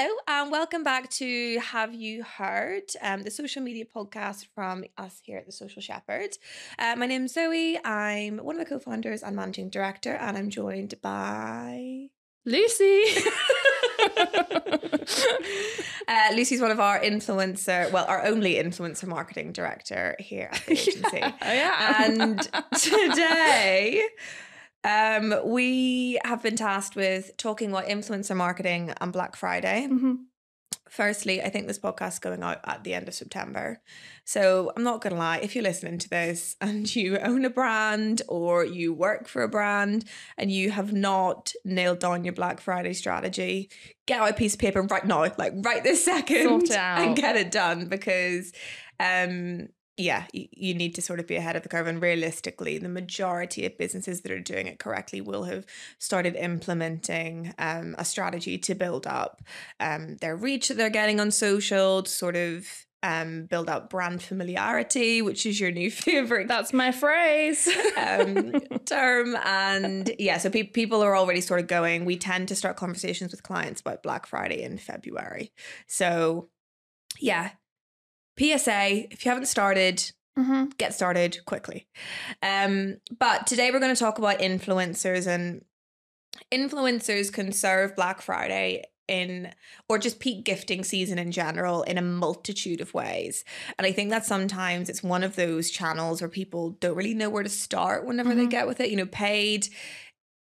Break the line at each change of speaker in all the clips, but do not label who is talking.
Hello, and welcome back to Have You Heard, um, the social media podcast from us here at The Social Shepherd. Uh, my name's Zoe. I'm one of the co founders and managing director, and I'm joined by
Lucy.
uh, Lucy's one of our influencer, well, our only influencer marketing director here at the agency.
yeah, yeah.
And today, um, we have been tasked with talking about influencer marketing on Black Friday.
Mhm.
Firstly, I think this podcast is going out at the end of September. So I'm not going to lie, if you're listening to this and you own a brand or you work for a brand and you have not nailed down your Black Friday strategy, get out a piece of paper right now, like right this second, and get it done because, um, yeah, you, need to sort of be ahead of the curve. And realistically, the majority of businesses that are doing it correctly will have started implementing um, a strategy to build up um, their reach that they're getting on social, to sort of um, build up brand familiarity, which is your new favorite
That's my phrase.
um, term. And yeah, so pe- people are already sort of going. We tend to start conversations with clients about Black Friday in February. So yeah, PSA, if you haven't started,
hmm
get started quickly. Um, but today we're going to talk about influencers and influencers can serve Black Friday in or just peak gifting season in general in a multitude of ways. And I think that sometimes it's one of those channels where people don't really know where to start whenever they
Mhm.
get with it. You know, paid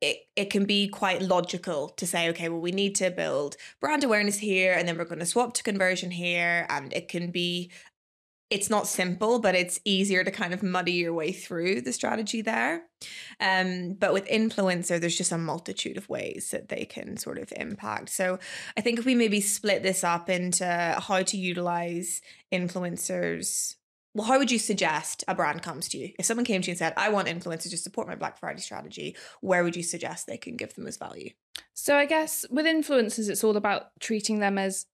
it, it can be quite logical to say, okay, well, we need to build brand awareness here and then we're going to swap to conversion here. And it can be it's not simple, but it's easier to kind of muddy your way through the strategy there. Um, but with influencer, there's just a multitude of ways that they can sort of impact. So I think if we maybe split this up into how to utilize influencers. Well, how would you suggest a brand comes to you? If someone came to you and said, I want influencers to support my Black Friday strategy, where would you suggest they can give them as value?
So I guess with influencers, it's all about treating them as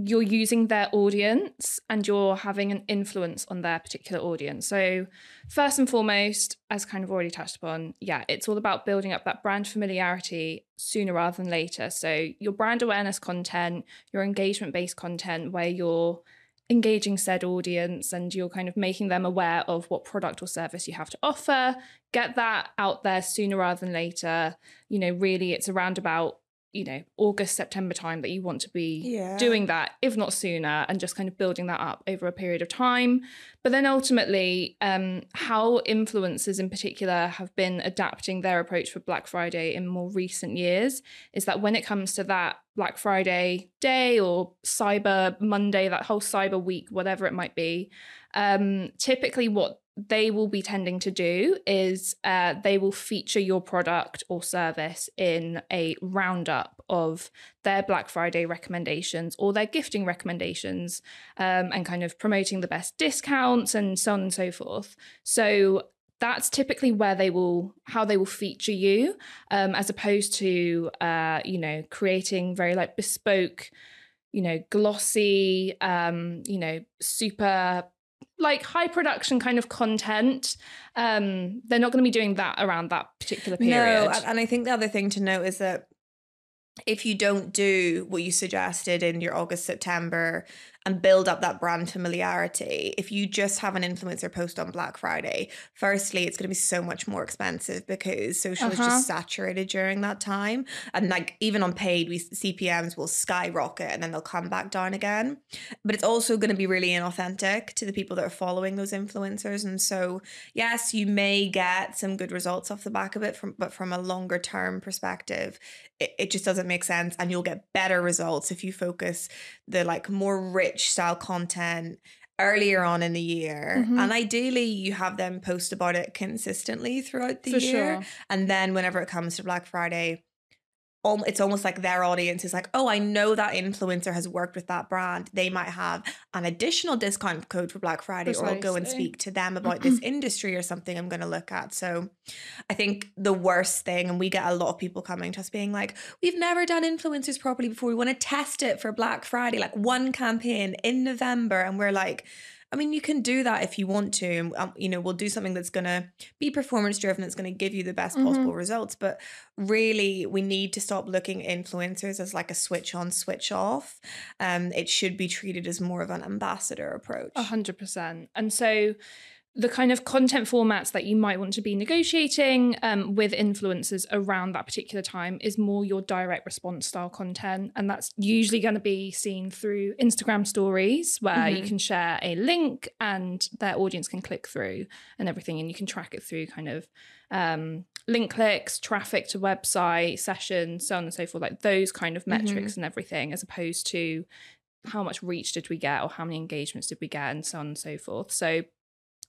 you're using their audience and you're having an influence on their particular audience. So first and foremost, as kind of already touched upon, yeah, it's all about building up that brand familiarity sooner rather than later. So your brand awareness content, your engagement based content where you're engaging said audience and you're kind of making them aware of what product or service you have to offer get that out there sooner rather than later. You know really it's around about you know august september time that you want to be
Yeah.
doing that if not sooner and just kind of building that up over a period of time but then ultimately um how influencers in particular have been adapting their approach for black friday in more recent years is that when it comes to that black friday day or cyber monday that whole cyber week whatever it might be um typically what they will be tending to do is uh, they will feature your product or service in a roundup of their Black Friday recommendations or their gifting recommendations um, and kind of promoting the best discounts and so on and so forth. So that's typically where they will how they will feature you um, as opposed to uh, you know creating very like bespoke you know glossy um, you know super like high production kind of content um they're not going to be doing that around that particular period.
No, and- and I think the other thing to note is that if you don't do what you suggested in your August, September and build up that brand familiarity, if you just have an influencer post on Black Friday, firstly, it's going to be so much more expensive because social is
Uh-huh.
just saturated during that time. And like even on paid, we CPMs will skyrocket and then they'll come back down again. But it's also going to be really inauthentic to the people that are following those influencers. And so, yes, you may get some good results off the back of it, from but from a longer term perspective, it, it just doesn't make sense. And you'll get better results if you focus the like more rich style content earlier on in the year.
Mhm.
And ideally, you have them post about it consistently throughout the
for
year.
sure
And then whenever it comes to Black Friday, it's almost like their audience is like, oh, I know that influencer has worked with that brand. They might have an additional discount code for Black Friday, or I'll go and speak to them about this industry or something I'm going to look at. So I think the worst thing, and we get a lot of people coming to us being like, we've never done influencers properly before. We want to test it for Black Friday, like one campaign in November. And we're like, I mean, you can do that if you want to. Um, you know, we'll do something that's going to be performance driven, that's going to give you the best possible
Mhm.
results. But really, we need to stop looking at influencers as like a switch on, switch off. Um, it should be treated as more of an ambassador approach.
A hundred percent. And so the kind of content formats that you might want to be negotiating um, with influencers around that particular time is more your direct response style content. And that's usually going to be seen through Instagram stories, where you
Mhm.
can share a link and their audience can click through and everything. And you can track it through kind of um, link clicks, traffic to website, sessions, so on and so forth, like those kind of metrics and everything, as opposed to how much reach did we get or how many engagements did we get and so on and so forth. So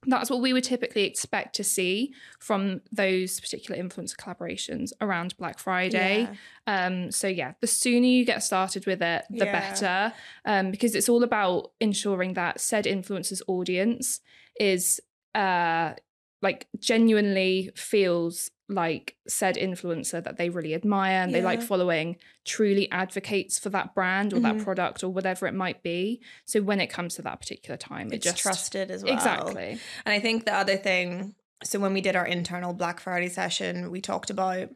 that's what we would typically expect to see from those particular influencer collaborations around Black Friday.
Yeah.
Um, so yeah, the sooner you get started with it, the
Yeah.
better, um, because it's all about ensuring that said influencer's audience is uh, like genuinely feels like said influencer that they really admire and they like following truly advocates for that brand or that
Mhm.
product or whatever it might be. So when it comes to that particular time, it
It's
just
trusted as well.
exactly.
And I think the other thing, so when we did our internal Black Friday session, we talked about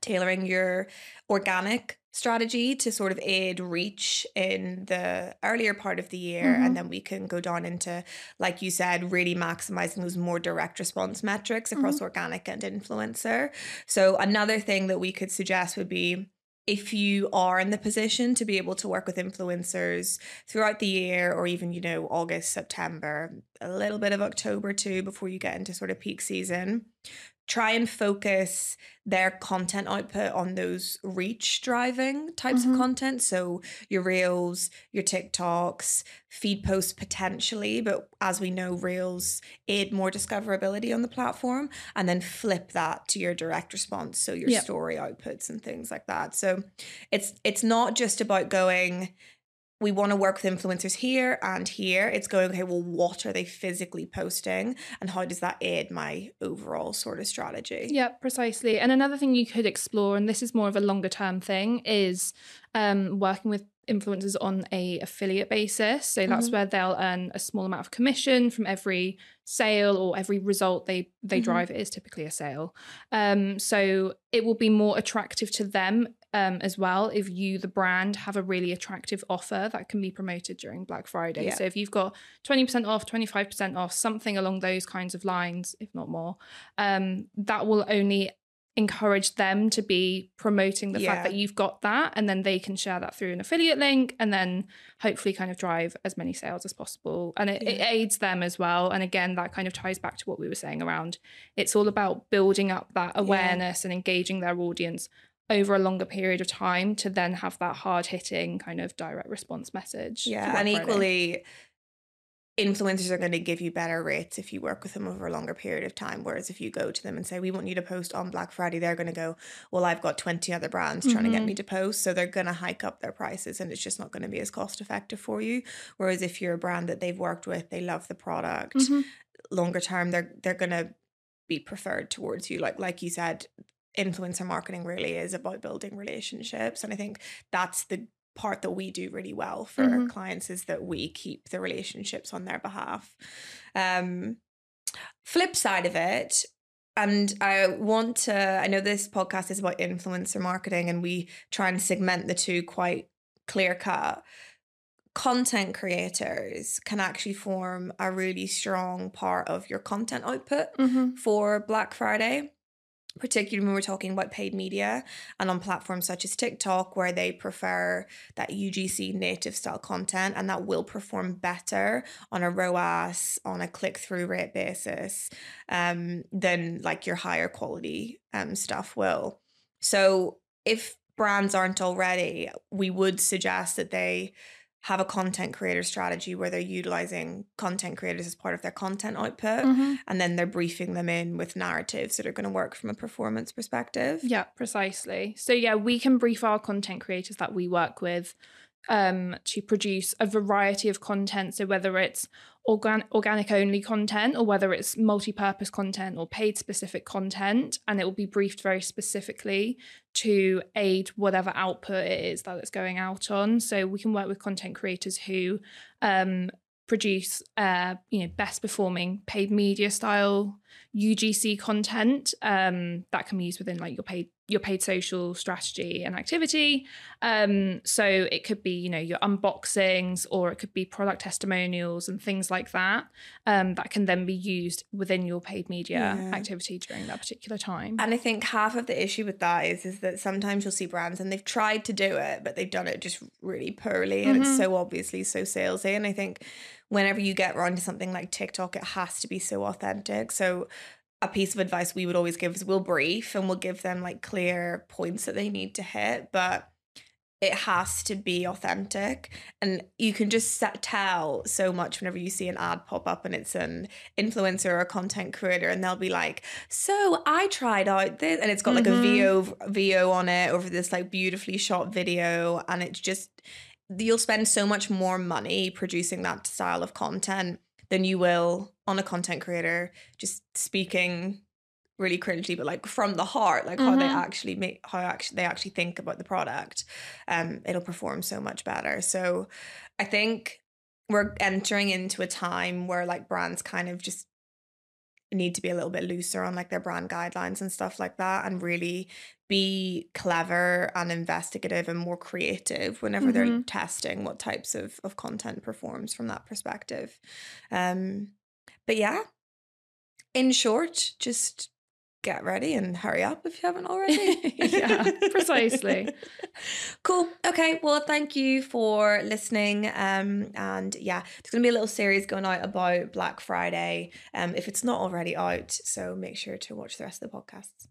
tailoring your organic strategy to sort of aid reach in the earlier part of the year.
Mhm.
And then we can go down into, like you said, really maximizing those more direct response metrics across organic and influencer. So another thing that we could suggest would be if you are in the position to be able to work with influencers throughout the year or even you know august september a little bit of october too before you get into sort of peak season try and focus their content output on those reach driving types
Mhm.
of content so your reels your tiktoks feed posts potentially but as we know reels aid more discoverability on the platform and then flip that to your direct response so your
Yep.
story outputs and things like that so it's it's not just about going we want to work with influencers here and here. It's going, okay, well, what are they physically posting and how does that aid my overall sort of strategy?
Yeah, precisely. And another thing you could explore, and this is more of a longer term thing, is um, working with influencers on a affiliate basis. So that's
Mhm.
where they'll earn a small amount of commission from every sale or every result they they
Mhm.
drive. It is typically a sale. Um, so it will be more attractive to them um, as well if you, the brand, have a really attractive offer that can be promoted during Black Friday.
Yeah.
So if you've got 20% off, 25% off, something along those kinds of lines, if not more, um, that will only encourage them to be promoting the
Yeah.
fact that you've got that and then they can share that through an affiliate link and then hopefully kind of drive as many sales as possible and it, it aids them as well and again that kind of ties back to what we were saying around it's all about building up that awareness and engaging their audience over a longer period of time to then have that hard hitting kind of direct response message
Yeah. And equally, influencers are going to give you better rates if you work with them over a longer period of time. Whereas if you go to them and say, we want you to post on Black Friday, they're going to go, well, I've got 20 other brands trying to get me to post. So they're going to hike up their prices and it's just not going to be as cost effective for you. Whereas if you're a brand that they've worked with, they love the product,
Mhm.
longer term, they're, they're going to be preferred towards you. Like, like you said, influencer marketing really is about building relationships. And I think that's the part that we do really well for our
Mhm.
clients is that we keep the relationships on their behalf. Um, flip side of it, and I want to, I know this podcast is about influencer marketing and we try and segment the two quite clear cut. Content creators can actually form a really strong part of your content output
Mhm.
for Black Friday, particularly when we're talking about paid media and on platforms such as TikTok, where they prefer that UGC native style content and that will perform better on a ROAS, on a click through rate basis um, than like your higher quality um, stuff will. So if brands aren't already, we would suggest that they have a content creator strategy where they're utilizing content creators as part of their content output
Mhm.
and then they're briefing them in with narratives that are going to work from a performance perspective.
Yeah, precisely. So yeah, we can brief our content creators that we work with um, to produce a variety of content. So whether it's organ- organic only content or whether it's multi-purpose content or paid specific content, and it will be briefed very specifically to aid whatever output it is that it's going out on. So we can work with content creators who um, produce uh, you know best performing paid media style UGC content um, that can be used within like your paid your paid social strategy and activity. Um, so it could be you know your unboxings or it could be product testimonials and things like that um, that can then be used within your paid media
Yeah.
activity during that particular time.
And I think half of the issue with that is is that sometimes you'll see brands and they've tried to do it, but they've done it just really poorly, and it's
Mhm.
so obviously so salesy. And I think whenever you get around to something like TikTok, it has to be so authentic. So a piece of advice we would always give is we'll brief and we'll give them like clear points that they need to hit, but it has to be authentic and you can just set, tell so much whenever you see an ad pop up and it's an influencer or a content creator and they'll be like so i tried out this and it's got like
Mhm.
a vo vo on it over this like beautifully shot video and it's just you'll spend so much more money producing that style of content than you will on a content creator just speaking really cringely, but like from the heart, like how they
Mhm.
actually make how actually they actually think about the product, um, it'll perform so much better. So I think we're entering into a time where like brands kind of just need to be a little bit looser on like their brand guidelines and stuff like that and really be clever and investigative and more creative whenever they're
Mhm.
testing what types of, of content performs from that perspective um but yeah in short just get ready and hurry up if you haven't already
Yeah, precisely.
cool okay well thank you for listening um and yeah there's gonna be a little series going out about black friday um if it's not already out so make sure to watch the rest of the podcasts